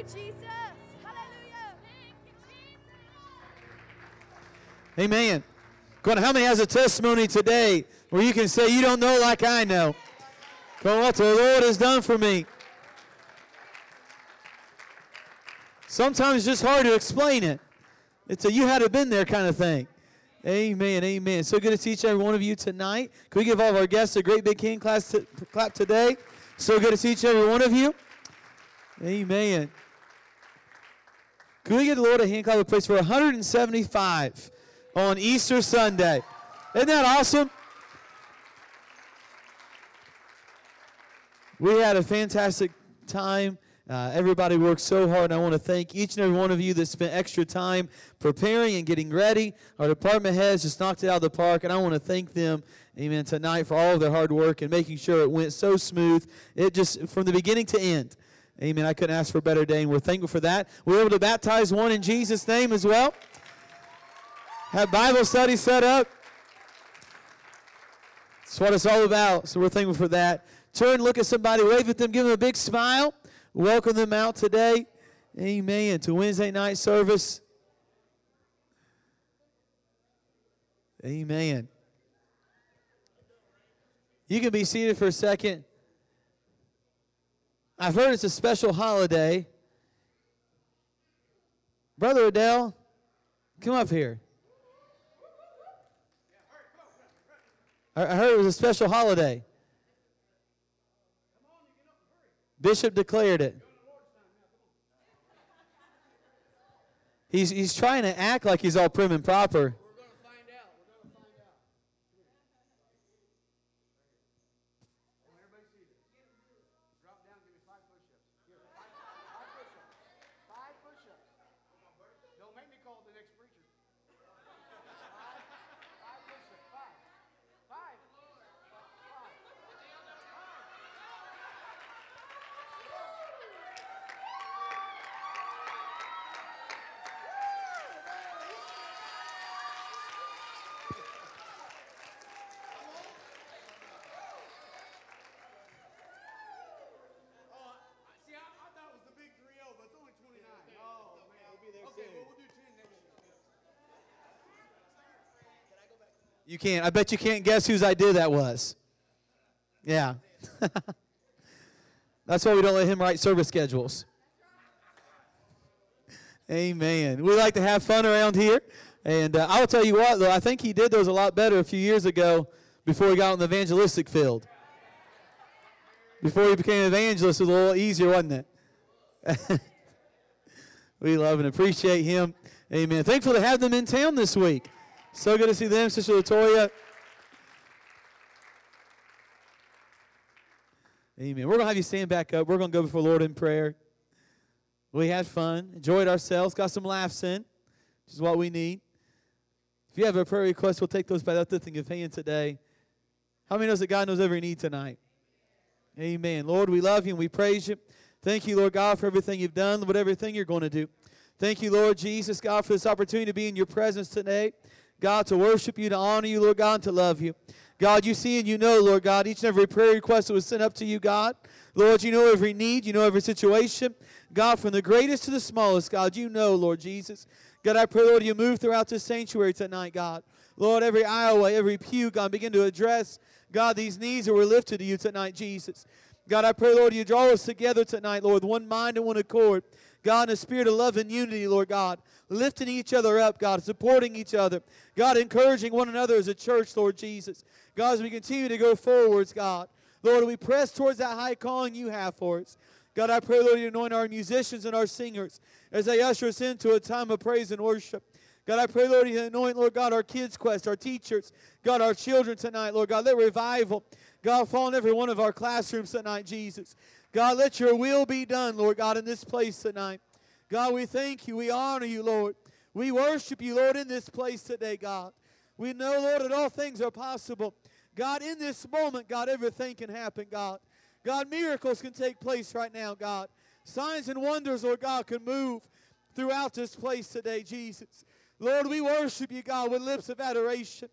you, Jesus. Hallelujah. Amen. Go on, how many has a testimony today where you can say, You don't know like I know? Go on, what the Lord has done for me. Sometimes it's just hard to explain it. It's a you had to been there kind of thing. Amen. Amen. So good to see each every one of you tonight. Can we give all of our guests a great big hand class to, clap today? So good to see each every one of you. Amen. Can we get the Lord a hand clap of praise for 175 on Easter Sunday? Isn't that awesome? We had a fantastic time. Uh, everybody worked so hard, I want to thank each and every one of you that spent extra time preparing and getting ready. Our department heads just knocked it out of the park, and I want to thank them, amen, tonight for all of their hard work and making sure it went so smooth. It just, from the beginning to end. Amen. I couldn't ask for a better day, and we're thankful for that. We're able to baptize one in Jesus' name as well. Have Bible study set up. That's what it's all about. So we're thankful for that. Turn, look at somebody, wave at them, give them a big smile. Welcome them out today. Amen. To Wednesday night service. Amen. You can be seated for a second. I've heard it's a special holiday. Brother Adele, come up here. I heard it was a special holiday. Bishop declared it. He's, he's trying to act like he's all prim and proper. Can't. I bet you can't guess whose idea that was. Yeah. That's why we don't let him write service schedules. Amen. We like to have fun around here. And uh, I'll tell you what, though, I think he did those a lot better a few years ago before he got on the evangelistic field. Before he became an evangelist, it was a little easier, wasn't it? we love and appreciate him. Amen. Thankful to have them in town this week. So good to see them, Sister Latoya. Amen. We're going to have you stand back up. We're going to go before Lord in prayer. We had fun, enjoyed ourselves, got some laughs in, which is what we need. If you have a prayer request, we'll take those by the thing of hand today. How many knows that God knows every need tonight? Amen. Lord, we love you and we praise you. Thank you, Lord God, for everything you've done, whatever everything you're going to do. Thank you, Lord Jesus, God, for this opportunity to be in your presence today. God, to worship you, to honor you, Lord God, to love you. God, you see and you know, Lord God, each and every prayer request that was sent up to you, God. Lord, you know every need, you know every situation. God, from the greatest to the smallest, God, you know, Lord Jesus. God, I pray, Lord, you move throughout this sanctuary tonight, God. Lord, every aisleway, every pew, God, begin to address, God, these needs that were lifted to you tonight, Jesus. God, I pray, Lord, you draw us together tonight, Lord, one mind and one accord. God, in a spirit of love and unity, Lord God, lifting each other up, God, supporting each other. God, encouraging one another as a church, Lord Jesus. God, as we continue to go forwards, God. Lord, we press towards that high calling you have for us. God, I pray, Lord, you anoint our musicians and our singers as they usher us into a time of praise and worship. God, I pray, Lord, you anoint, Lord God, our kids' quest, our teachers, God, our children tonight, Lord God. Let revival, God, fall in every one of our classrooms tonight, Jesus. God, let your will be done, Lord God, in this place tonight. God, we thank you. We honor you, Lord. We worship you, Lord, in this place today, God. We know, Lord, that all things are possible. God, in this moment, God, everything can happen, God. God, miracles can take place right now, God. Signs and wonders, Lord God, can move throughout this place today, Jesus. Lord, we worship you, God, with lips of adoration.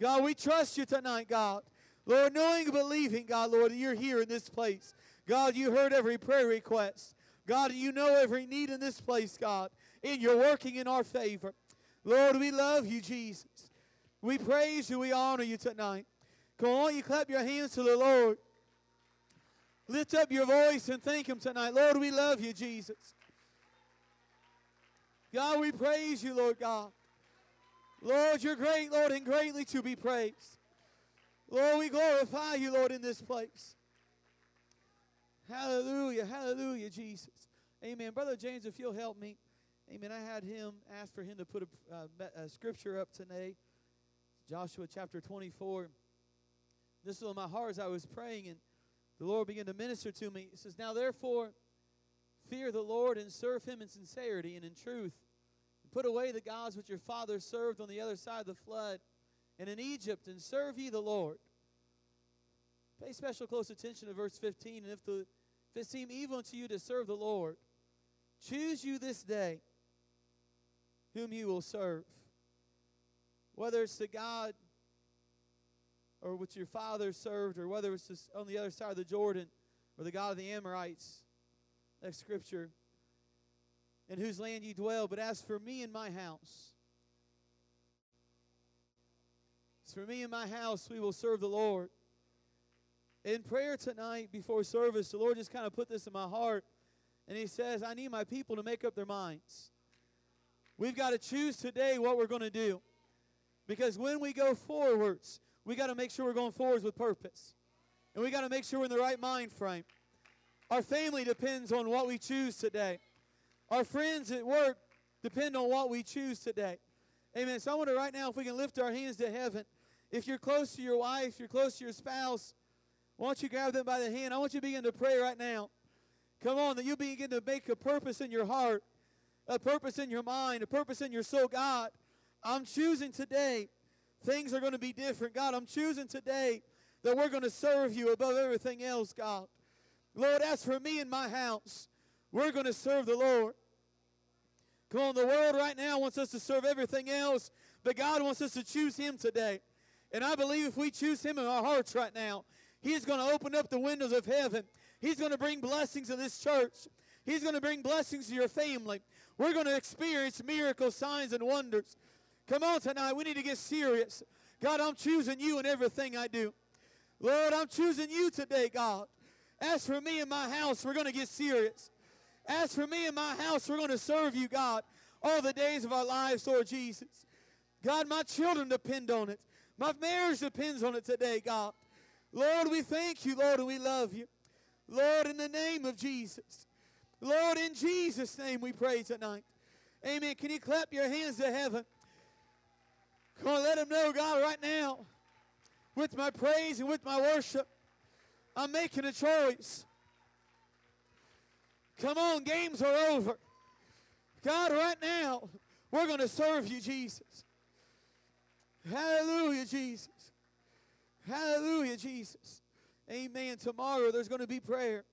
God, we trust you tonight, God. Lord, knowing and believing, God, Lord, you're here in this place. God, you heard every prayer request. God, you know every need in this place, God, and you're working in our favor. Lord, we love you, Jesus. We praise you, we honor you tonight. Come on, you clap your hands to the Lord. Lift up your voice and thank him tonight. Lord, we love you, Jesus. God, we praise you, Lord God. Lord, you're great, Lord, and greatly to be praised. Lord, we glorify you, Lord, in this place. Hallelujah, hallelujah, Jesus. Amen. Brother James, if you'll help me. Amen. I had him ask for him to put a, uh, a scripture up today. Joshua chapter 24. This was in my heart as I was praying, and the Lord began to minister to me. It says, Now therefore, fear the Lord and serve him in sincerity and in truth. And put away the gods which your fathers served on the other side of the flood and in Egypt, and serve ye the Lord. Pay special close attention to verse 15. And if, the, if it seem evil unto you to serve the Lord, choose you this day whom you will serve. Whether it's the God or which your father served, or whether it's on the other side of the Jordan, or the God of the Amorites. That's scripture. In whose land you dwell. But as for me and my house, for me and my house, we will serve the Lord. In prayer tonight before service, the Lord just kind of put this in my heart. And He says, I need my people to make up their minds. We've got to choose today what we're going to do. Because when we go forwards, we got to make sure we're going forwards with purpose. And we got to make sure we're in the right mind frame. Our family depends on what we choose today. Our friends at work depend on what we choose today. Amen. So I wonder right now if we can lift our hands to heaven. If you're close to your wife, you're close to your spouse, why don't you grab them by the hand? I want you to begin to pray right now. Come on, that you begin to make a purpose in your heart, a purpose in your mind, a purpose in your soul. God, I'm choosing today. Things are going to be different. God, I'm choosing today that we're going to serve you above everything else, God. Lord, as for me and my house, we're going to serve the Lord. Come on, the world right now wants us to serve everything else, but God wants us to choose Him today. And I believe if we choose Him in our hearts right now, He's going to open up the windows of heaven. He's going to bring blessings to this church. He's going to bring blessings to your family. We're going to experience miracles, signs, and wonders. Come on tonight. We need to get serious. God, I'm choosing you in everything I do. Lord, I'm choosing you today, God. As for me and my house, we're going to get serious. As for me and my house, we're going to serve you, God, all the days of our lives, Lord Jesus. God, my children depend on it. My marriage depends on it today, God. Lord, we thank you, Lord, and we love you. Lord, in the name of Jesus. Lord, in Jesus' name we pray tonight. Amen. Can you clap your hands to heaven? Come on, let him know, God, right now, with my praise and with my worship, I'm making a choice. Come on, games are over. God, right now, we're going to serve you, Jesus. Hallelujah, Jesus. Hallelujah, Jesus. Amen. Tomorrow there's going to be prayer.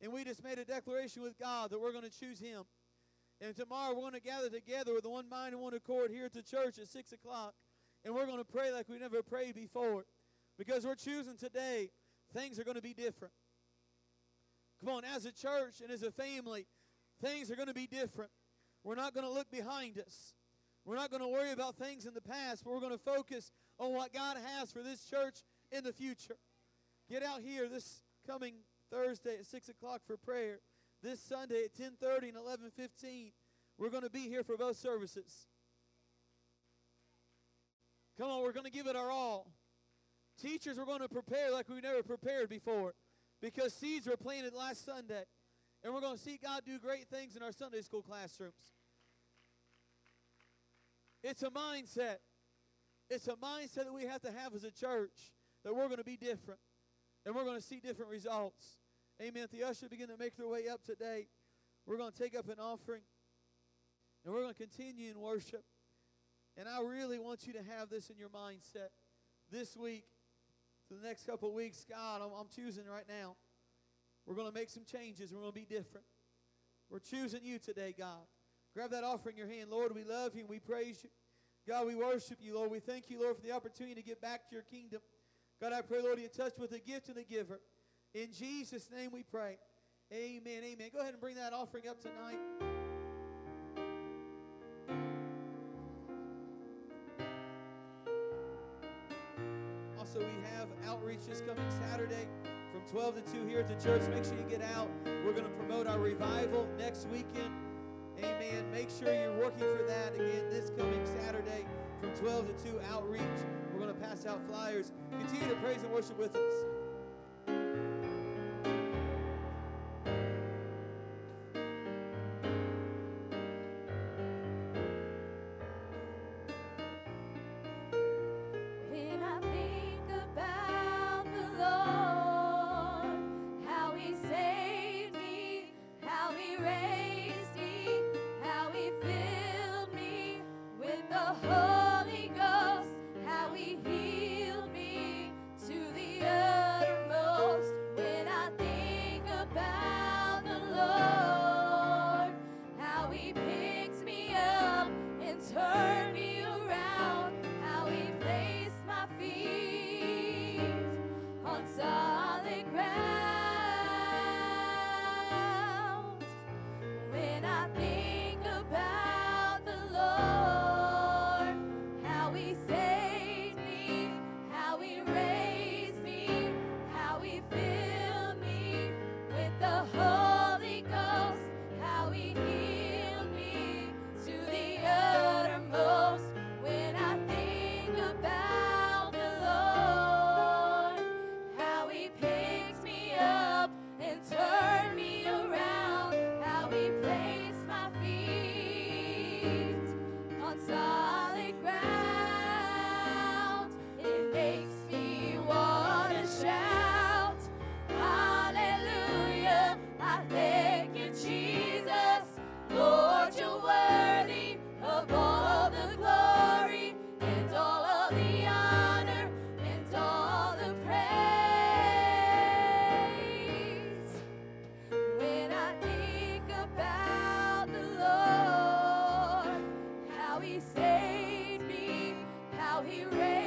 And we just made a declaration with God that we're going to choose Him. And tomorrow we're going to gather together with one mind and one accord here at the church at 6 o'clock. And we're going to pray like we never prayed before. Because we're choosing today, things are going to be different. Come on, as a church and as a family, things are going to be different. We're not going to look behind us. We're not going to worry about things in the past, but we're going to focus on what God has for this church in the future. Get out here this coming Thursday at 6 o'clock for prayer. This Sunday at 10.30 and 11.15. We're going to be here for both services. Come on, we're going to give it our all. Teachers, we're going to prepare like we never prepared before because seeds were planted last Sunday. And we're going to see God do great things in our Sunday school classrooms. It's a mindset. It's a mindset that we have to have as a church that we're going to be different and we're going to see different results. Amen. If the usher begin to make their way up today, we're going to take up an offering and we're going to continue in worship. And I really want you to have this in your mindset this week, for the next couple of weeks. God, I'm, I'm choosing right now. We're going to make some changes. We're going to be different. We're choosing you today, God. Grab that offering in your hand. Lord, we love you we praise you. God, we worship you, Lord. We thank you, Lord, for the opportunity to get back to your kingdom. God, I pray, Lord, you touch with the gift and the giver. In Jesus' name we pray. Amen. Amen. Go ahead and bring that offering up tonight. Also, we have outreach this coming Saturday from 12 to 2 here at the church. Make sure you get out. We're going to promote our revival next weekend. Amen. Make sure you're working for that again this coming Saturday from 12 to 2 outreach. We're going to pass out flyers. Continue to praise and worship with us. praise.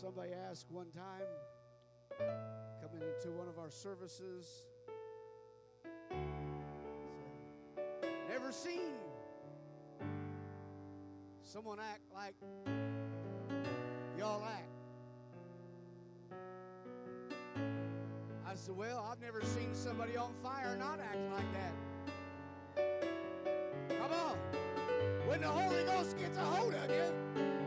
Somebody asked one time, coming into one of our services, never seen someone act like y'all act. I said, Well, I've never seen somebody on fire not act like that. Come on. When the Holy Ghost gets a hold of you,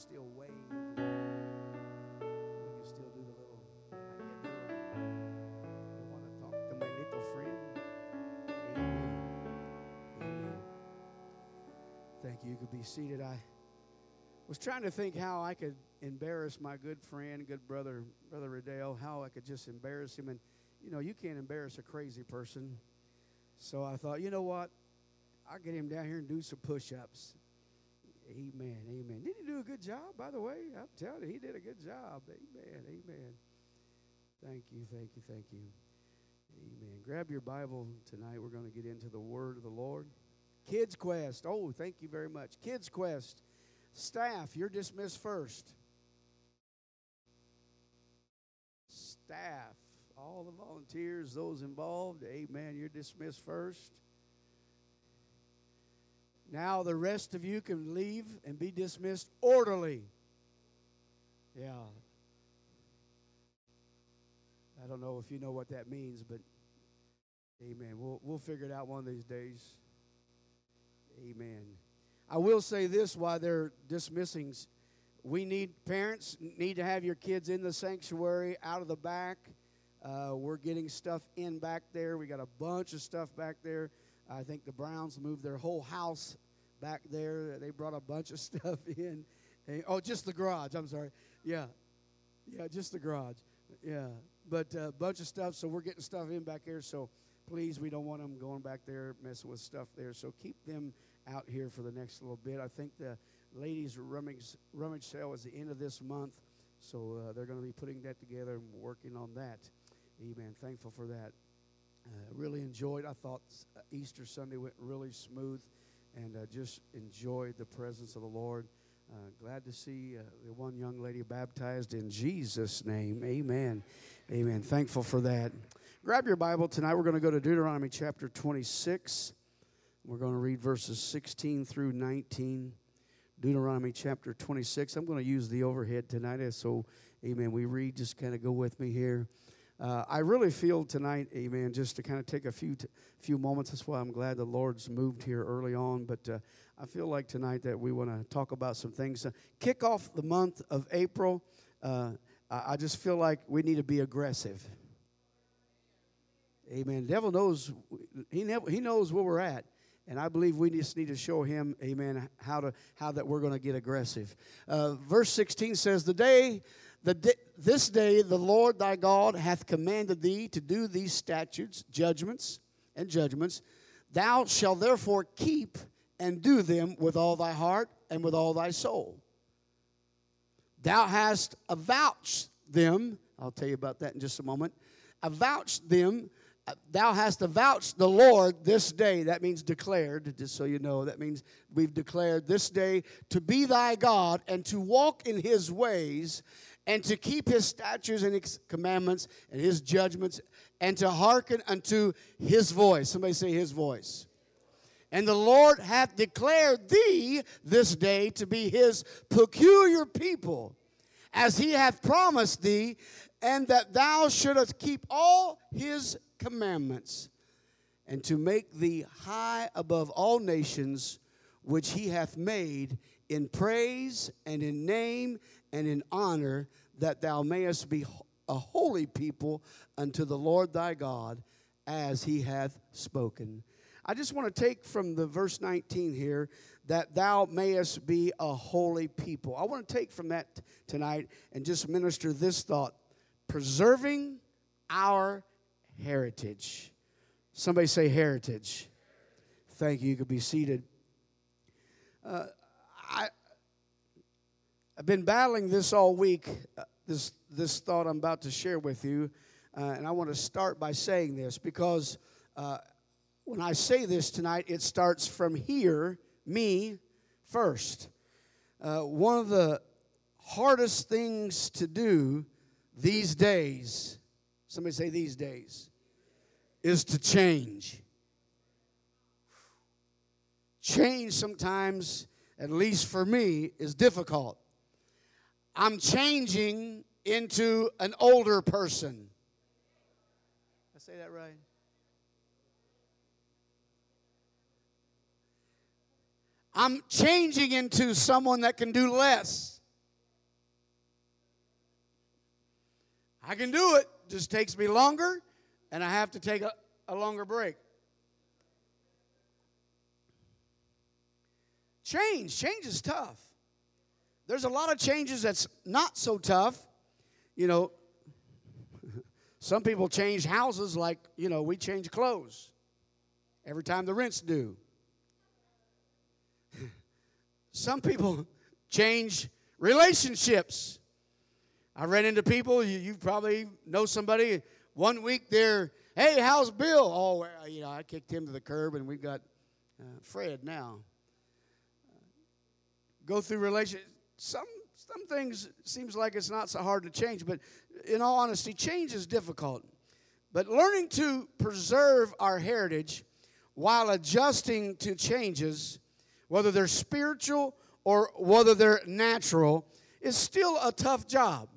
still wave. Can still do the little. You want to talk to my little friend. Amen. Amen. Thank you. You could be seated. I was trying to think how I could embarrass my good friend, good brother, brother Riddell. How I could just embarrass him, and you know, you can't embarrass a crazy person. So I thought, you know what? I'll get him down here and do some push ups. Amen. Amen. A good job, by the way? I'm telling you, he did a good job. Amen. Amen. Thank you. Thank you. Thank you. Amen. Grab your Bible tonight. We're going to get into the Word of the Lord. Kids Quest. Oh, thank you very much. Kids Quest. Staff, you're dismissed first. Staff, all the volunteers, those involved, amen, you're dismissed first. Now the rest of you can leave and be dismissed orderly. Yeah. I don't know if you know what that means, but amen. We'll, we'll figure it out one of these days. Amen. I will say this while they're dismissing. We need parents need to have your kids in the sanctuary out of the back. Uh, we're getting stuff in back there. We got a bunch of stuff back there. I think the Browns moved their whole house back there. They brought a bunch of stuff in. Hey, oh, just the garage. I'm sorry. Yeah, yeah, just the garage. Yeah, but a uh, bunch of stuff. So we're getting stuff in back here. So please, we don't want them going back there messing with stuff there. So keep them out here for the next little bit. I think the ladies' rummage rummage sale is the end of this month, so uh, they're going to be putting that together and working on that. Amen. Thankful for that. Uh, really enjoyed. I thought uh, Easter Sunday went really smooth, and uh, just enjoyed the presence of the Lord. Uh, glad to see uh, the one young lady baptized in Jesus' name. Amen. Amen. Thankful for that. Grab your Bible tonight. We're going to go to Deuteronomy chapter 26. We're going to read verses 16 through 19. Deuteronomy chapter 26. I'm going to use the overhead tonight, so, amen, we read. Just kind of go with me here. Uh, I really feel tonight, amen, just to kind of take a few t- few moments. That's why I'm glad the Lord's moved here early on. But uh, I feel like tonight that we want to talk about some things. Uh, kick off the month of April. Uh, I, I just feel like we need to be aggressive. Amen. The devil knows he never, he knows where we're at. And I believe we just need to show him, amen, how to how that we're going to get aggressive. Uh, verse 16 says, "The day the this day the Lord thy God hath commanded thee to do these statutes, judgments, and judgments. Thou shalt therefore keep and do them with all thy heart and with all thy soul. Thou hast avouched them, I'll tell you about that in just a moment, avouched them, uh, thou hast avouched the Lord this day. That means declared, just so you know. That means we've declared this day to be thy God and to walk in his ways and to keep his statutes and his commandments and his judgments and to hearken unto his voice. Somebody say his voice. And the Lord hath declared thee this day to be his peculiar people, as he hath promised thee, and that thou shouldest keep all his commandments, and to make thee high above all nations which he hath made in praise and in name and in honor, that thou mayest be a holy people unto the Lord thy God, as he hath spoken. I just want to take from the verse 19 here that thou mayest be a holy people. I want to take from that tonight and just minister this thought preserving our heritage. Somebody say heritage. Thank you. You could be seated. Uh, I've been battling this all week, uh, this, this thought I'm about to share with you. Uh, and I want to start by saying this because uh, when I say this tonight, it starts from here, me first. Uh, one of the hardest things to do these days, somebody say these days, is to change. Change sometimes, at least for me, is difficult. I'm changing into an older person. I say that right? I'm changing into someone that can do less. I can do it, just takes me longer, and I have to take a, a longer break. Change, change is tough. There's a lot of changes that's not so tough. You know, some people change houses like, you know, we change clothes every time the rent's due. Some people change relationships. I ran into people, you, you probably know somebody, one week they're, hey, how's Bill? Oh, you know, I kicked him to the curb and we've got uh, Fred now. Go through relationships. Some, some things seems like it's not so hard to change, but in all honesty, change is difficult. But learning to preserve our heritage while adjusting to changes whether they're spiritual or whether they're natural, is still a tough job.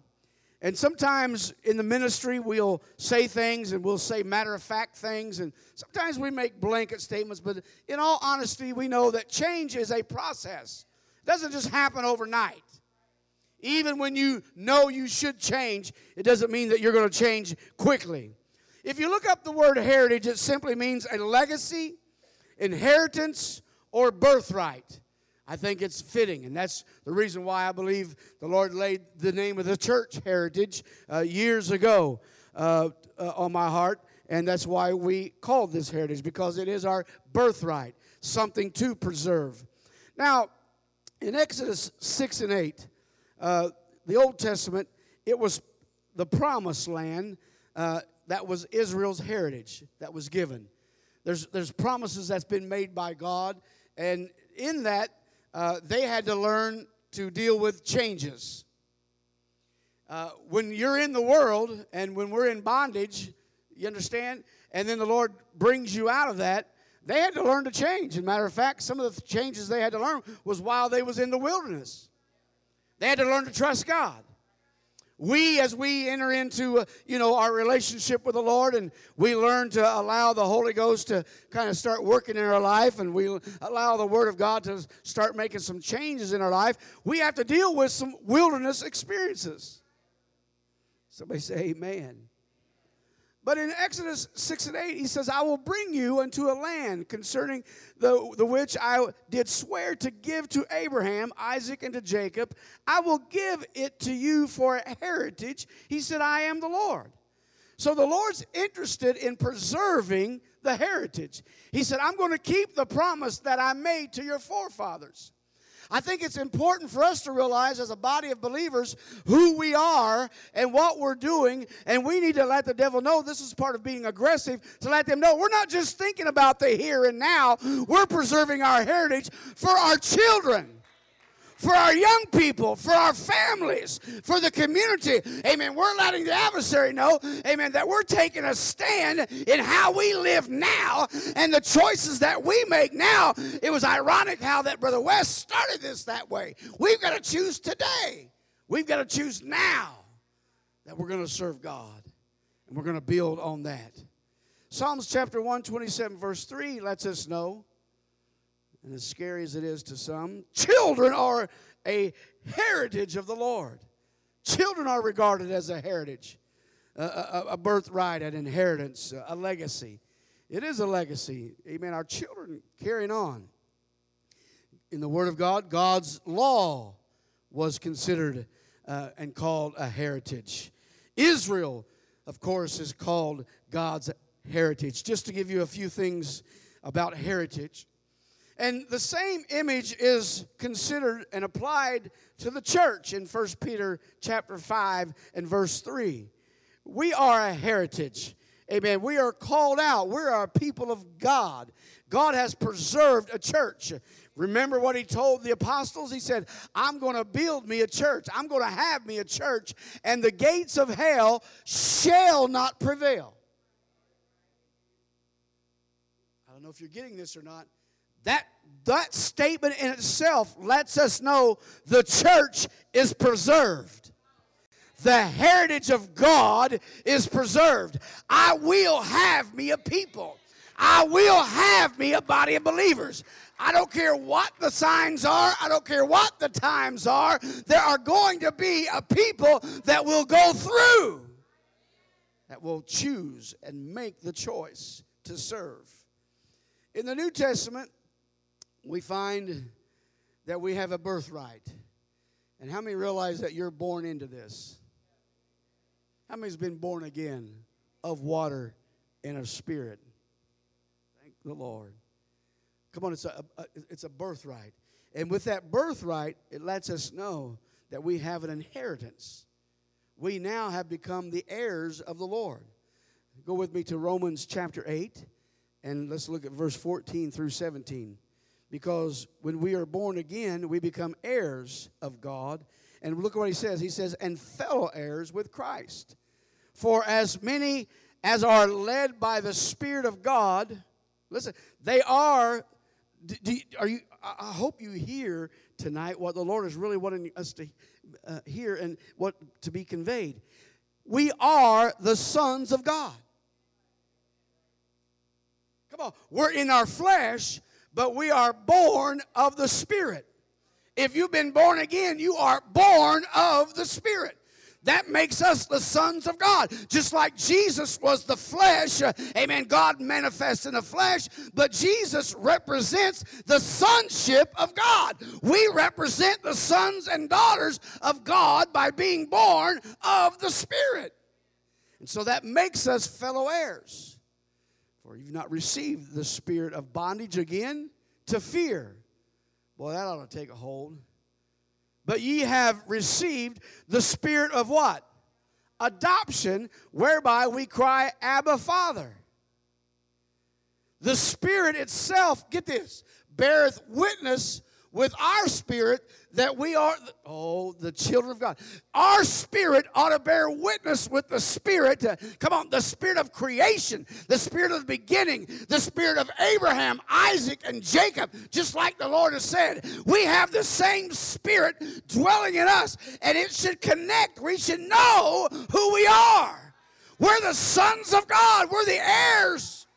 And sometimes in the ministry, we'll say things and we'll say matter of fact things, and sometimes we make blanket statements, but in all honesty, we know that change is a process. It doesn't just happen overnight. Even when you know you should change, it doesn't mean that you're going to change quickly. If you look up the word heritage, it simply means a legacy, inheritance, or birthright. I think it's fitting, and that's the reason why I believe the Lord laid the name of the church heritage uh, years ago uh, uh, on my heart, and that's why we called this heritage because it is our birthright, something to preserve. Now, in Exodus 6 and 8, uh, the Old Testament, it was the promised land. Uh, that was Israel's heritage that was given. There's, there's promises that's been made by God, and in that, uh, they had to learn to deal with changes. Uh, when you're in the world and when we're in bondage, you understand? And then the Lord brings you out of that, they had to learn to change. As a matter of fact, some of the changes they had to learn was while they was in the wilderness. They had to learn to trust God. We, as we enter into, uh, you know, our relationship with the Lord, and we learn to allow the Holy Ghost to kind of start working in our life, and we allow the Word of God to start making some changes in our life, we have to deal with some wilderness experiences. Somebody say, Amen. But in Exodus 6 and 8, he says, I will bring you unto a land concerning the, the which I did swear to give to Abraham, Isaac, and to Jacob. I will give it to you for a heritage. He said, I am the Lord. So the Lord's interested in preserving the heritage. He said, I'm going to keep the promise that I made to your forefathers. I think it's important for us to realize as a body of believers who we are and what we're doing, and we need to let the devil know this is part of being aggressive to let them know we're not just thinking about the here and now, we're preserving our heritage for our children for our young people, for our families, for the community. Amen. We're letting the adversary know, amen, that we're taking a stand in how we live now and the choices that we make now. It was ironic how that Brother West started this that way. We've got to choose today. We've got to choose now that we're going to serve God and we're going to build on that. Psalms chapter 127, verse 3 lets us know and as scary as it is to some, children are a heritage of the Lord. Children are regarded as a heritage, a, a, a birthright, an inheritance, a legacy. It is a legacy. Amen. Our children carrying on. In the Word of God, God's law was considered uh, and called a heritage. Israel, of course, is called God's heritage. Just to give you a few things about heritage. And the same image is considered and applied to the church in 1 Peter chapter 5 and verse 3. We are a heritage. Amen. We are called out. We're a people of God. God has preserved a church. Remember what he told the apostles? He said, I'm going to build me a church. I'm going to have me a church, and the gates of hell shall not prevail. I don't know if you're getting this or not. That, that statement in itself lets us know the church is preserved. The heritage of God is preserved. I will have me a people. I will have me a body of believers. I don't care what the signs are, I don't care what the times are, there are going to be a people that will go through, that will choose and make the choice to serve. In the New Testament, we find that we have a birthright. And how many realize that you're born into this? How many's been born again of water and of spirit? Thank the Lord. Come on, it's a, a, it's a birthright. And with that birthright, it lets us know that we have an inheritance. We now have become the heirs of the Lord. Go with me to Romans chapter 8, and let's look at verse 14 through 17 because when we are born again, we become heirs of God. And look at what he says. He says, and fellow heirs with Christ. For as many as are led by the Spirit of God, listen, they are. Do, are you? I hope you hear tonight what the Lord is really wanting us to uh, hear and what to be conveyed. We are the sons of God. Come on, we're in our flesh, but we are born of the Spirit. If you've been born again, you are born of the Spirit. That makes us the sons of God. Just like Jesus was the flesh, uh, amen, God manifests in the flesh, but Jesus represents the sonship of God. We represent the sons and daughters of God by being born of the Spirit. And so that makes us fellow heirs. For you've not received the spirit of bondage again to fear. Boy, that ought to take a hold. But ye have received the spirit of what? adoption, whereby we cry, Abba, Father. The Spirit itself, get this, beareth witness with our spirit that we are, oh, the children of God. Our spirit ought to bear witness with the spirit. uh, come on, the spirit of creation, the spirit of the beginning, the spirit of Abraham, Isaac, and Jacob. Just like the Lord has said, we have the same spirit dwelling in us, and it should connect. We should know who we are. We're the sons of God, we're the heirs.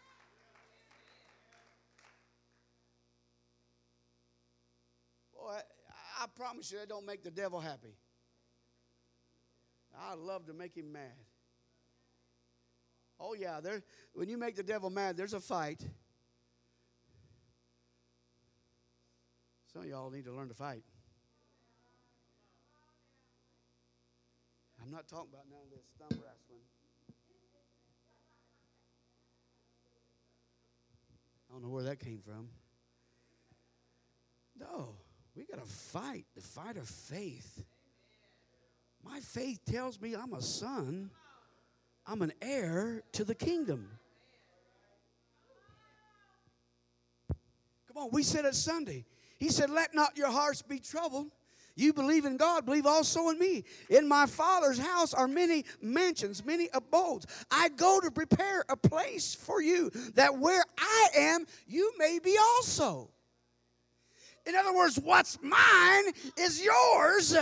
Boy, I, I promise you that don't make the devil happy. I love to make him mad. Oh yeah, there when you make the devil mad, there's a fight. Some of y'all need to learn to fight. I'm not talking about none of this thumb wrestling. I don't know where that came from. No, we got to fight the fight of faith. My faith tells me I'm a son, I'm an heir to the kingdom. Come on, we said it Sunday. He said, Let not your hearts be troubled. You believe in God, believe also in me. In my Father's house are many mansions, many abodes. I go to prepare a place for you, that where I am, you may be also. In other words, what's mine is yours.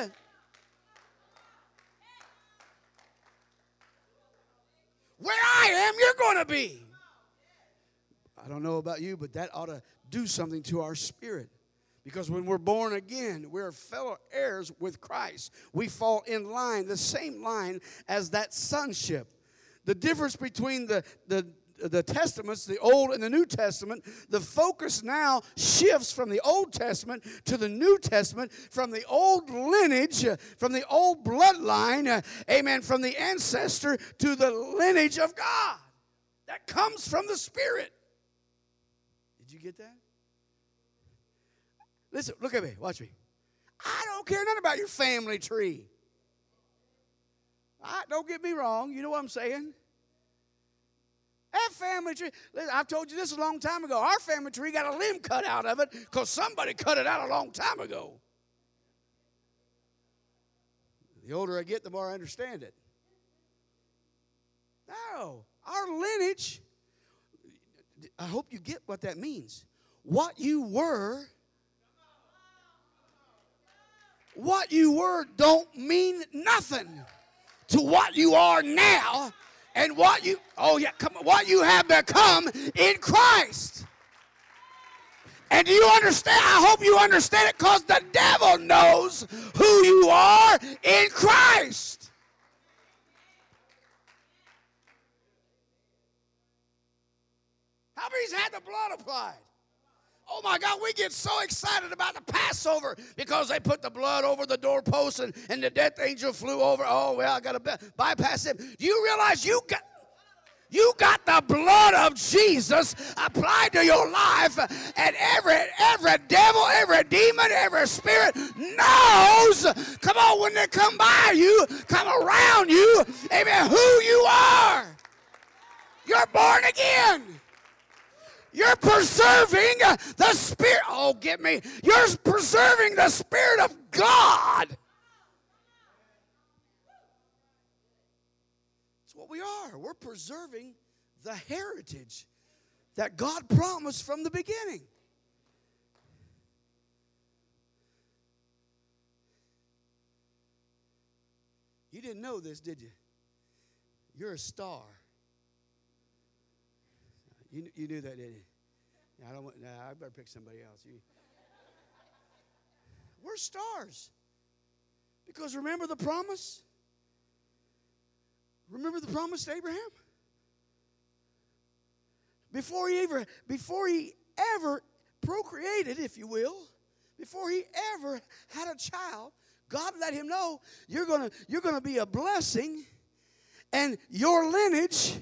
Where I am, you're going to be. I don't know about you, but that ought to do something to our spirit. Because when we're born again, we're fellow heirs with Christ. We fall in line, the same line as that sonship. The difference between the, the, the testaments, the Old and the New Testament, the focus now shifts from the Old Testament to the New Testament, from the old lineage, uh, from the old bloodline, uh, amen, from the ancestor to the lineage of God that comes from the Spirit. Did you get that? Listen, look at me, watch me. I don't care nothing about your family tree. I, don't get me wrong, you know what I'm saying? That family tree, I've told you this a long time ago. Our family tree got a limb cut out of it because somebody cut it out a long time ago. The older I get, the more I understand it. No, our lineage, I hope you get what that means. What you were, what you were don't mean nothing to what you are now and what you oh yeah come on, what you have become in Christ. And do you understand? I hope you understand it because the devil knows who you are in Christ. How many's had the blood applied? Oh my God, we get so excited about the Passover because they put the blood over the doorpost and, and the death angel flew over. Oh, well, I got to bypass him. Do you realize you got. You got the blood of Jesus applied to your life, and every every devil, every demon, every spirit knows. Come on, when they come by you, come around you, amen, who you are. You're born again. You're preserving the Spirit. Oh, get me. You're preserving the Spirit of God. That's what we are. We're preserving the heritage that God promised from the beginning. You didn't know this, did you? You're a star. You, you knew that, didn't you? I don't want. Nah, I better pick somebody else. You. We're stars. Because remember the promise? Remember the promise to Abraham? Before he ever, before he ever procreated, if you will, before he ever had a child, God let him know you're gonna, you're gonna be a blessing, and your lineage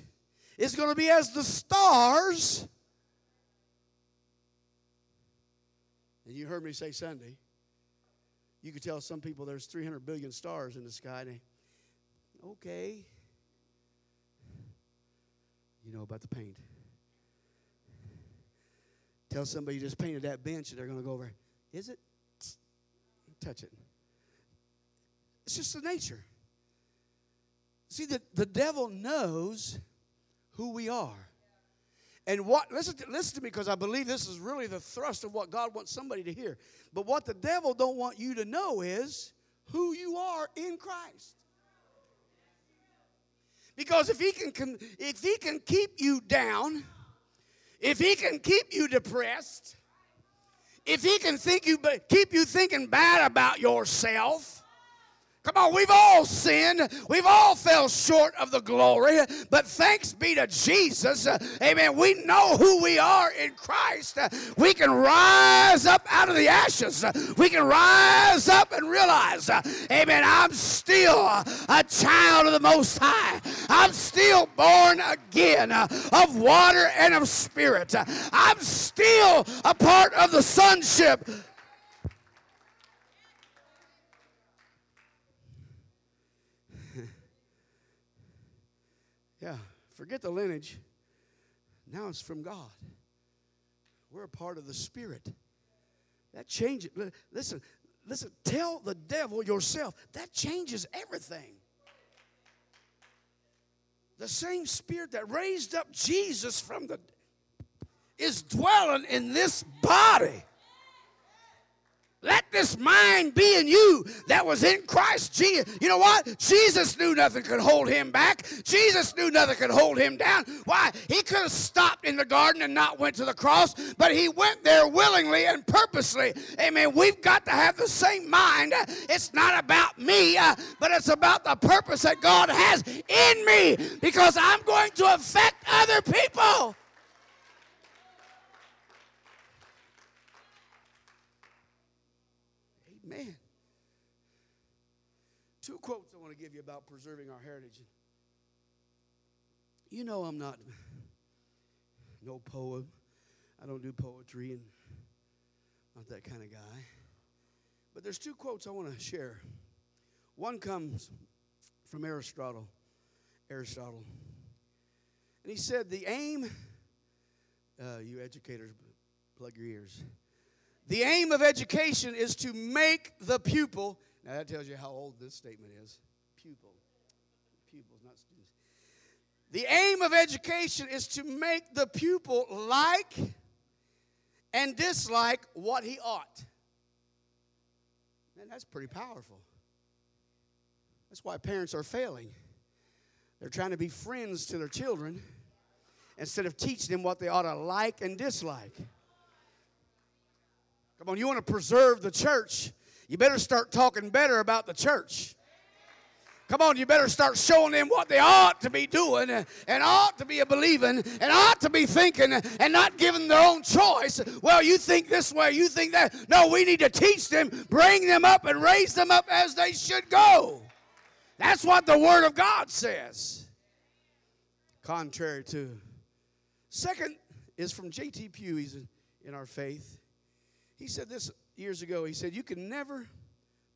is going to be as the stars. And you heard me say Sunday, you could tell some people there's 300 billion stars in the sky. They, Okay. You know about the paint. Tell somebody you just painted that bench and they're going to go over. Is it? Touch it. It's just the nature. See, the, the devil knows who we are. And what, listen to, listen to me because I believe this is really the thrust of what God wants somebody to hear. But what the devil don't want you to know is who you are in Christ. Because if he can, if he can keep you down, if he can keep you depressed, if he can think you, keep you thinking bad about yourself, Come on, we've all sinned. We've all fell short of the glory. But thanks be to Jesus. Amen. We know who we are in Christ. We can rise up out of the ashes. We can rise up and realize, amen, I'm still a child of the Most High. I'm still born again of water and of spirit. I'm still a part of the sonship Yeah, forget the lineage. Now it's from God. We're a part of the Spirit. That changes. Listen, listen, tell the devil yourself. That changes everything. The same spirit that raised up Jesus from the is dwelling in this body. Let this mind be in you that was in Christ Jesus. You know what? Jesus knew nothing could hold him back. Jesus knew nothing could hold him down. Why? He could have stopped in the garden and not went to the cross, but he went there willingly and purposely. Amen. We've got to have the same mind. It's not about me, uh, but it's about the purpose that God has in me because I'm going to affect other people. Man. Two quotes I want to give you about preserving our heritage. You know I'm not no poem. I don't do poetry and not that kind of guy. But there's two quotes I want to share. One comes from Aristotle. Aristotle. And he said, The aim, uh, you educators, plug your ears. The aim of education is to make the pupil, now that tells you how old this statement is pupil. Pupils, not students. The aim of education is to make the pupil like and dislike what he ought. Man, that's pretty powerful. That's why parents are failing. They're trying to be friends to their children instead of teaching them what they ought to like and dislike. Come on, you want to preserve the church, you better start talking better about the church. Come on, you better start showing them what they ought to be doing and ought to be believing and ought to be thinking and not giving their own choice. Well, you think this way, you think that. No, we need to teach them, bring them up, and raise them up as they should go. That's what the Word of God says. Contrary to. Second is from J.T. Pugh. He's in our faith. He said this years ago. He said, You can never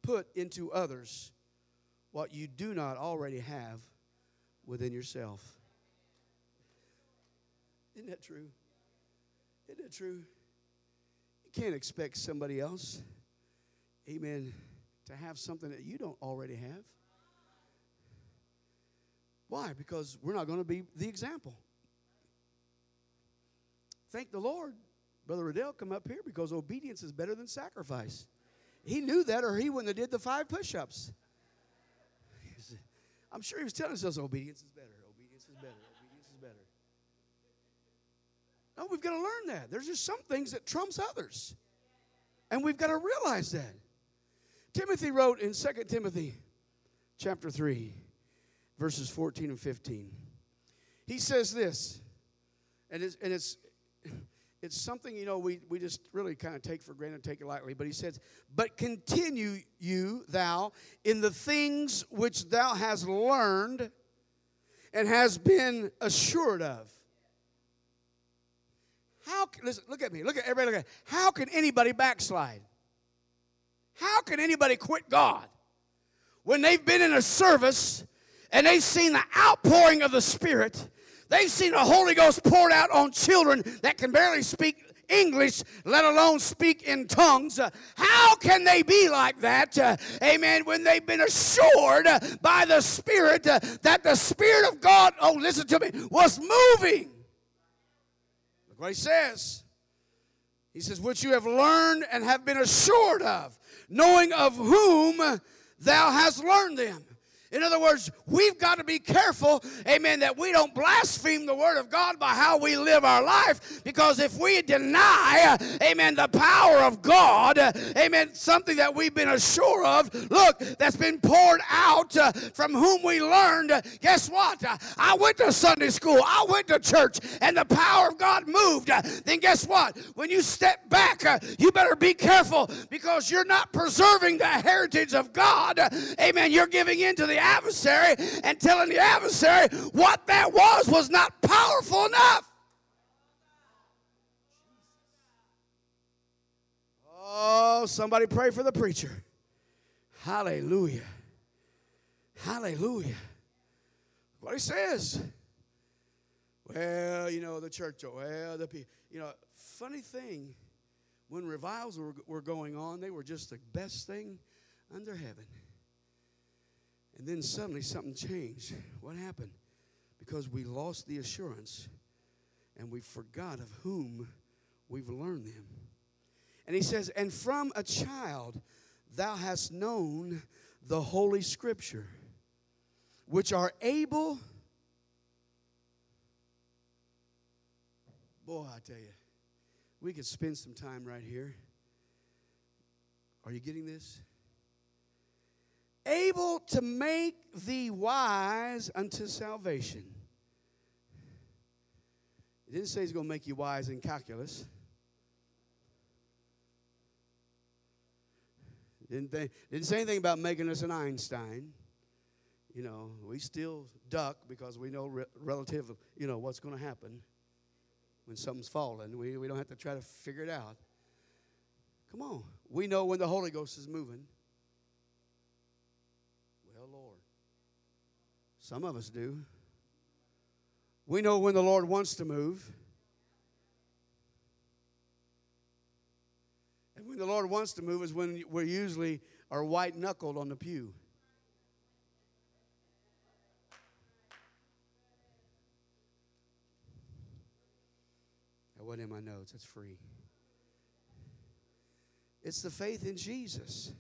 put into others what you do not already have within yourself. Isn't that true? Isn't that true? You can't expect somebody else, amen, to have something that you don't already have. Why? Because we're not going to be the example. Thank the Lord Brother Riddell come up here because obedience is better than sacrifice. He knew that, or he wouldn't have did the five push-ups. I'm sure he was telling us obedience is better. Obedience is better. Obedience is better. No, we've got to learn that. There's just some things that trumps others. And we've got to realize that. Timothy wrote in 2 Timothy chapter 3, verses 14 and 15. He says this, and it's, and it's it's something, you know, we, we just really kind of take for granted, take it lightly. But he says, But continue you, thou, in the things which thou hast learned and has been assured of. How listen, look at me, look at everybody, look at how can anybody backslide? How can anybody quit God when they've been in a service and they've seen the outpouring of the Spirit. They've seen the Holy Ghost poured out on children that can barely speak English, let alone speak in tongues. How can they be like that? Uh, amen. When they've been assured by the Spirit uh, that the Spirit of God, oh, listen to me, was moving. Look what he says. He says, which you have learned and have been assured of, knowing of whom thou hast learned them. In other words, we've got to be careful, amen, that we don't blaspheme the Word of God by how we live our life. Because if we deny, amen, the power of God, amen, something that we've been assured of, look, that's been poured out uh, from whom we learned, guess what? I went to Sunday school, I went to church, and the power of God moved. then guess what? When you step back, uh, you better be careful because you're not preserving the heritage of God. Amen. You're giving in to the adversary and telling the adversary what that was was not powerful enough. Oh, somebody pray for the preacher. Hallelujah. Hallelujah. What he says. Well, you know, the church, well, the people. You know, funny thing, when revivals were, were going on, they were just the best thing under heaven. And then suddenly something changed. What happened? Because we lost the assurance and we forgot of whom we've learned them. And he says, And from a child thou hast known the Holy Scripture, which are able. Boy, I tell you, we could spend some time right here. Are you getting this? Able to make thee wise unto salvation. It didn't say he's going to make you wise in calculus. Didn't, didn't say anything about making us an Einstein. You know, we still duck because we know re- relative, you know, what's going to happen when something's falling. We, we don't have to try to figure it out. Come on. We know when the Holy Ghost is moving. Some of us do. We know when the Lord wants to move. And when the Lord wants to move is when we're usually are white knuckled on the pew. That wasn't in my notes, it's free. It's the faith in Jesus.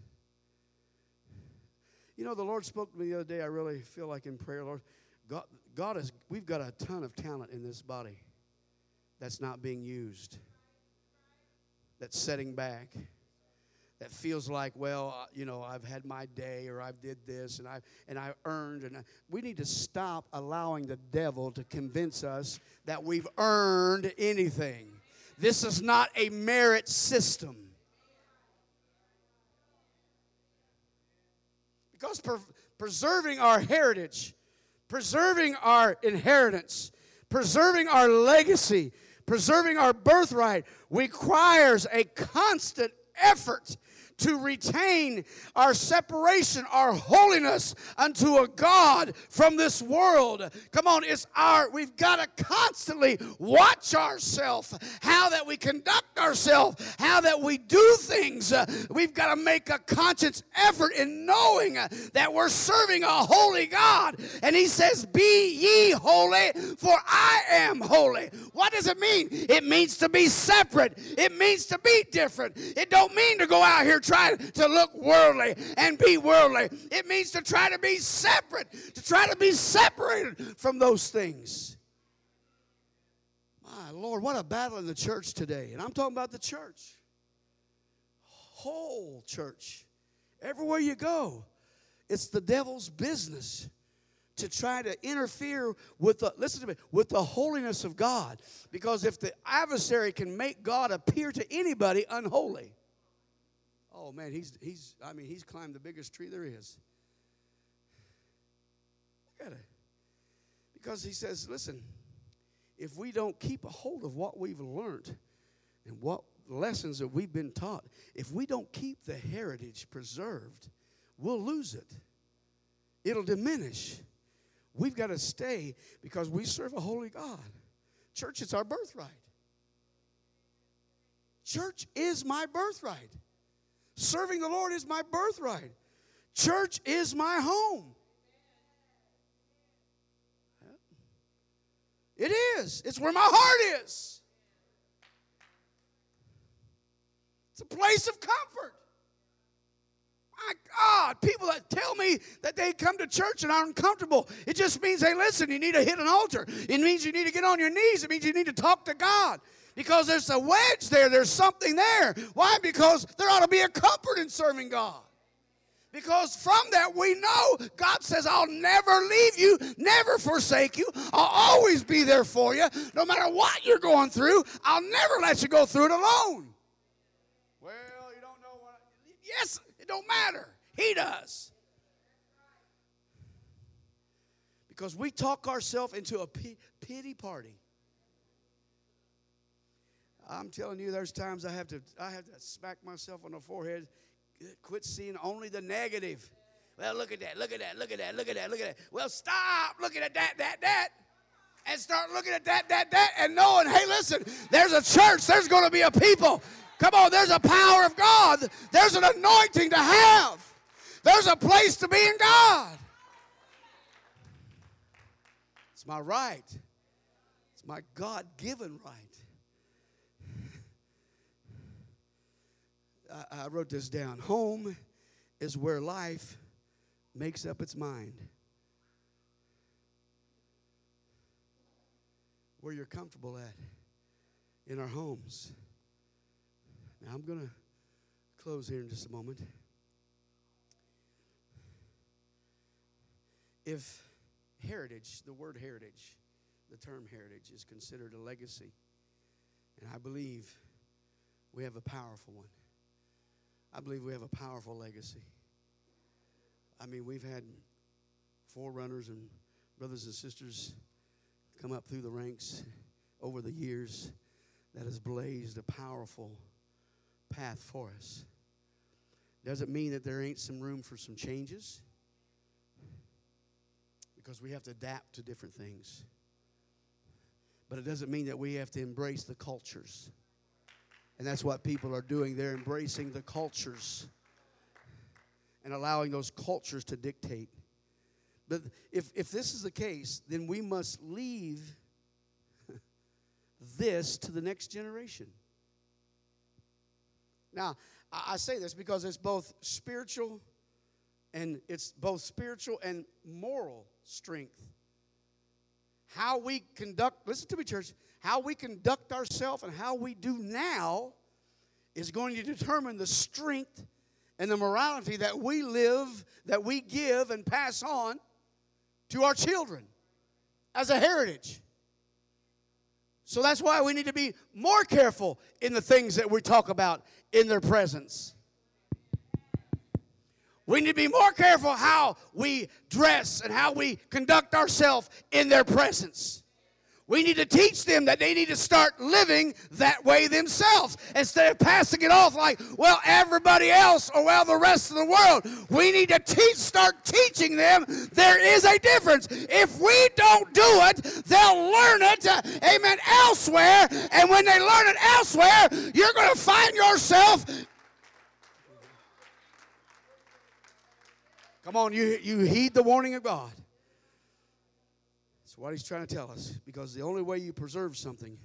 You know, the Lord spoke to me the other day. I really feel like in prayer, Lord, God, God is, we've got a ton of talent in this body that's not being used, that's setting back, that feels like, well, uh, you know, I've had my day or I've did this and I and I earned and I, we need to stop allowing the devil to convince us that we've earned anything. This is not a merit system. Because per- preserving our heritage, preserving our inheritance, preserving our legacy, preserving our birthright requires a constant effort to retain our separation, our holiness unto a God from this world. Come on, it's our, we've got to constantly watch ourselves, how that we conduct ourselves, how that we do things. We've got to make a conscious effort in knowing that we're serving a holy God. And He says, Be ye holy, for I am holy. What does it mean? It means to be separate, it means to be different. It don't mean to go out here try to look worldly and be worldly. It means to try to be separate, to try to be separated from those things. My Lord, what a battle in the church today. And I'm talking about the church. Whole church. Everywhere you go, it's the devil's business to try to interfere with the listen to me with the holiness of God because if the adversary can make God appear to anybody unholy Oh man, he's he's I mean he's climbed the biggest tree there is. Look at it. Because he says, listen, if we don't keep a hold of what we've learned and what lessons that we've been taught, if we don't keep the heritage preserved, we'll lose it. It'll diminish. we've got to stay because we serve a holy God. Church is our birthright. Church is my birthright. Serving the Lord is my birthright. Church is my home. It is. It's where my heart is. It's a place of comfort. My God, people that tell me that they come to church and are uncomfortable, it just means, hey, listen, you need to hit an altar. It means you need to get on your knees. It means you need to talk to God. Because there's a wedge there, there's something there. Why? Because there ought to be a comfort in serving God. Because from that we know God says, I'll never leave you, never forsake you. I'll always be there for you. No matter what you're going through, I'll never let you go through it alone. Well, you don't know what. I, yes, it don't matter. He does. Because we talk ourselves into a pity party. I'm telling you, there's times I have to I have to smack myself on the forehead Quit seeing only the negative. Well, look at that, look at that, look at that, look at that, look at that. Well, stop looking at that, that, that. And start looking at that, that, that, and knowing, hey, listen, there's a church, there's going to be a people. Come on, there's a power of God, there's an anointing to have, there's a place to be in God. It's my right, it's my God given right. I, I wrote this down. Home is where life makes up its mind. Where you're comfortable at in our homes. Now, I'm going to close here in just a moment. If heritage, the word heritage, the term heritage, is considered a legacy, and I believe we have a powerful one. I believe we have a powerful legacy. I mean, we've had forerunners and brothers and sisters come up through the ranks over the years that has blazed a powerful path for us. Doesn't mean that there ain't some room for some changes because we have to adapt to different things. But it doesn't mean that we have to embrace the cultures. And that's what people are doing. They're embracing the cultures and allowing those cultures to dictate. But if, if this is the case, then we must leave this to the next generation. Now, I say this because it's both spiritual and it's both spiritual and moral strength. How we conduct, listen to me, church, how we conduct ourselves and how we do now is going to determine the strength and the morality that we live, that we give and pass on to our children as a heritage. So that's why we need to be more careful in the things that we talk about in their presence. We need to be more careful how we dress and how we conduct ourselves in their presence. We need to teach them that they need to start living that way themselves instead of passing it off like, well, everybody else or well, the rest of the world. We need to teach, start teaching them there is a difference. If we don't do it, they'll learn it, uh, amen, elsewhere. And when they learn it elsewhere, you're going to find yourself. Come on, you, you heed the warning of God what he's trying to tell us. Because the only way you preserve something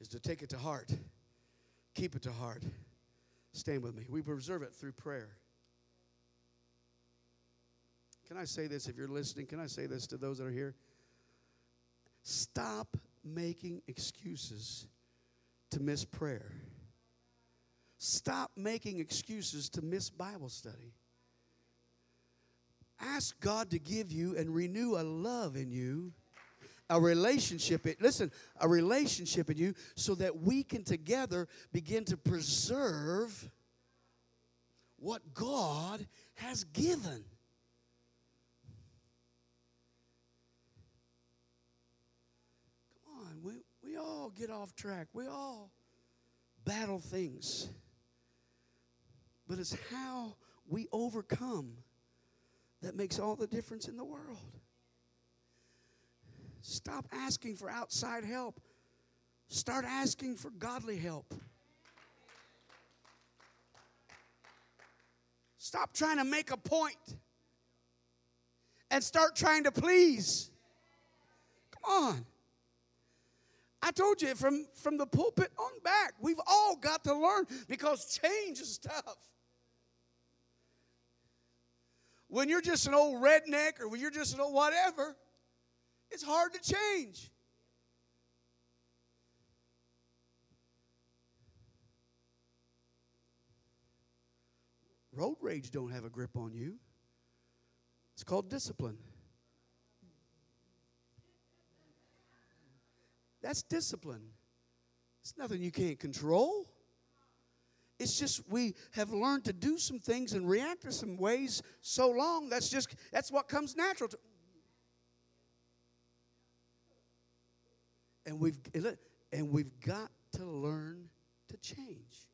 is to take it to heart, keep it to heart. Stand with me. We preserve it through prayer. Can I say this if you're listening? Can I say this to those that are here? Stop making excuses to miss prayer. Stop making excuses to miss Bible study. Ask God to give you and renew a love in you a relationship listen a relationship in you so that we can together begin to preserve what god has given. Come on we, we all get off track. We all battle things. But it's how we overcome that makes all the difference in the world Stop asking for outside help. Start asking for godly help. Stop trying to make a point and start trying to please. Come on. I told you from, from the pulpit on back, we've all got to learn because change is tough. When you're just an old redneck or when you're just an old whatever, it's hard to change. Road rage don't have a grip on you. It's called discipline. That's discipline. It's nothing you can't control. It's just we have learned to do some things and react to some ways so long. That's just that's what comes natural to. And we've and we've got to learn to change.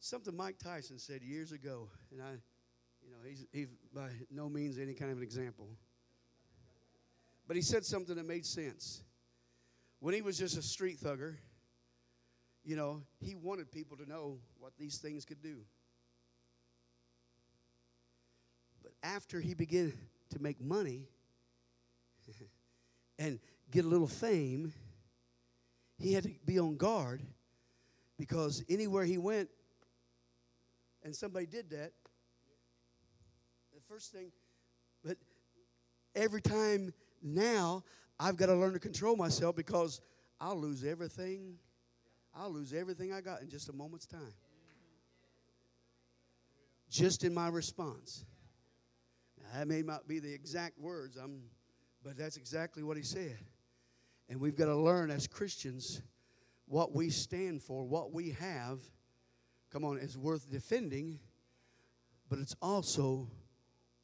Something Mike Tyson said years ago, and I, you know, he's, he's by no means any kind of an example. But he said something that made sense. When he was just a street thugger, you know, he wanted people to know what these things could do. But after he began to make money and get a little fame, he had to be on guard because anywhere he went, and somebody did that, the first thing, but every time now I've got to learn to control myself because I'll lose everything. I'll lose everything I got in just a moment's time. Just in my response. Now, that may not be the exact words, I'm, but that's exactly what he said. And we've got to learn as Christians what we stand for, what we have come on, is worth defending, but it's also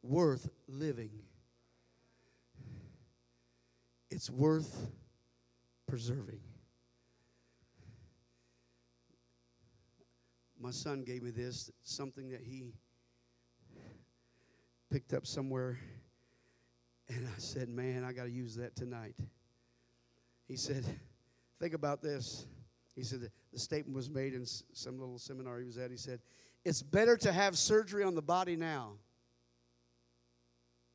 worth living. It's worth preserving. My son gave me this, something that he picked up somewhere, and I said, Man, I got to use that tonight. He said, Think about this. He said the statement was made in some little seminar he was at. He said, It's better to have surgery on the body now.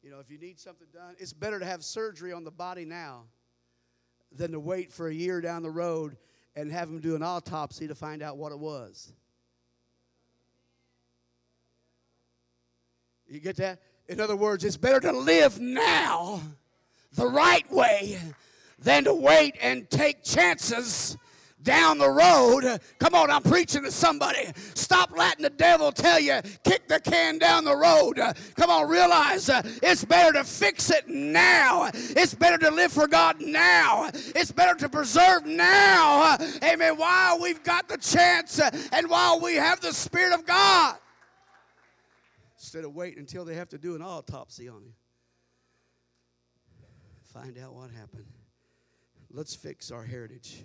You know, if you need something done, it's better to have surgery on the body now than to wait for a year down the road and have them do an autopsy to find out what it was. You get that? In other words, it's better to live now the right way than to wait and take chances down the road. Come on, I'm preaching to somebody. Stop letting the devil tell you, kick the can down the road. Come on, realize uh, it's better to fix it now. It's better to live for God now. It's better to preserve now. Amen. While we've got the chance and while we have the Spirit of God. Instead of waiting until they have to do an autopsy on you. Find out what happened. Let's fix our heritage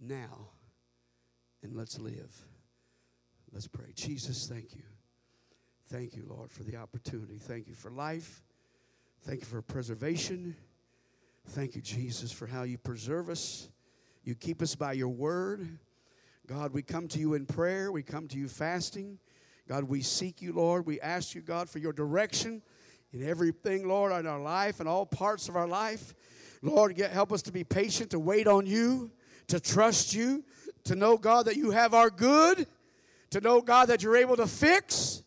now and let's live. Let's pray. Jesus, thank you. Thank you, Lord, for the opportunity. Thank you for life. Thank you for preservation. Thank you, Jesus, for how you preserve us. You keep us by your word. God, we come to you in prayer. We come to you fasting. God, we seek you, Lord. We ask you, God, for your direction in everything, Lord, in our life and all parts of our life. Lord, get, help us to be patient, to wait on you to trust you, to know, God, that you have our good, to know, God, that you're able to fix.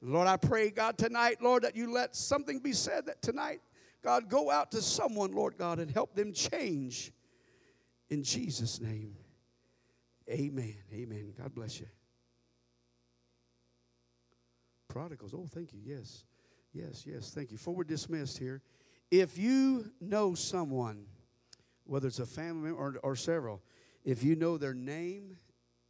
Lord, I pray, God, tonight, Lord, that you let something be said that tonight, God, go out to someone, Lord God, and help them change. In Jesus' name, amen. Amen. God bless you. Prodigals, oh, thank you. Yes, yes, yes. Thank you. Forward dismissed here, if you know someone, whether it's a family member or, or several, if you know their name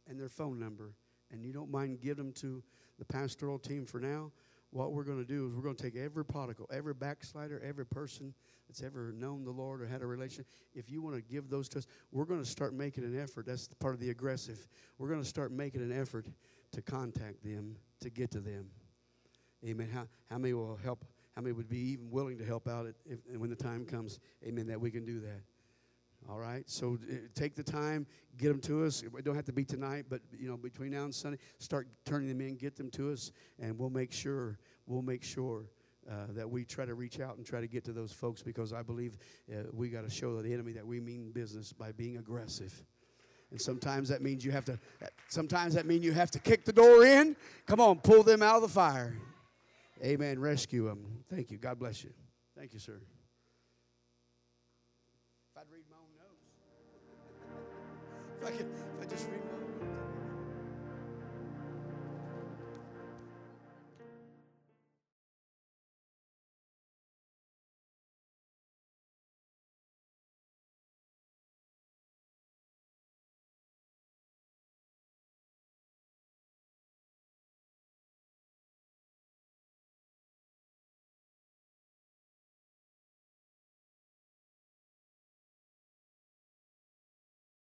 and their phone number, and you don't mind giving them to the pastoral team for now, what we're going to do is we're going to take every prodigal, every backslider, every person that's ever known the Lord or had a relationship. If you want to give those to us, we're going to start making an effort. That's part of the aggressive. We're going to start making an effort to contact them, to get to them. Amen. How, how many will help How many would be even willing to help out if, when the time comes? Amen. That we can do that. All right. So uh, take the time, get them to us. It don't have to be tonight, but you know, between now and Sunday, start turning them in, get them to us, and we'll make sure we'll make sure uh, that we try to reach out and try to get to those folks because I believe uh, we got to show the enemy that we mean business by being aggressive. And sometimes that means you have to. Sometimes that means you have to kick the door in. Come on, pull them out of the fire. Amen. Rescue them. Thank you. God bless you. Thank you, sir. If I'd read my own notes. If I, could, if I just read my own